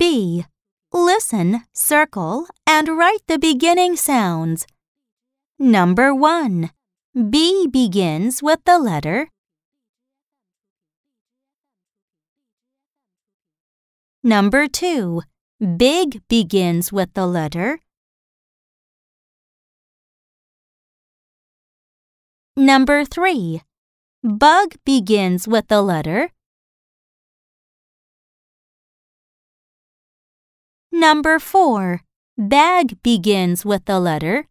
B. Listen, circle, and write the beginning sounds. Number 1. B begins with the letter Number 2. Big begins with the letter Number 3. Bug begins with the letter Number 4. Bag begins with the letter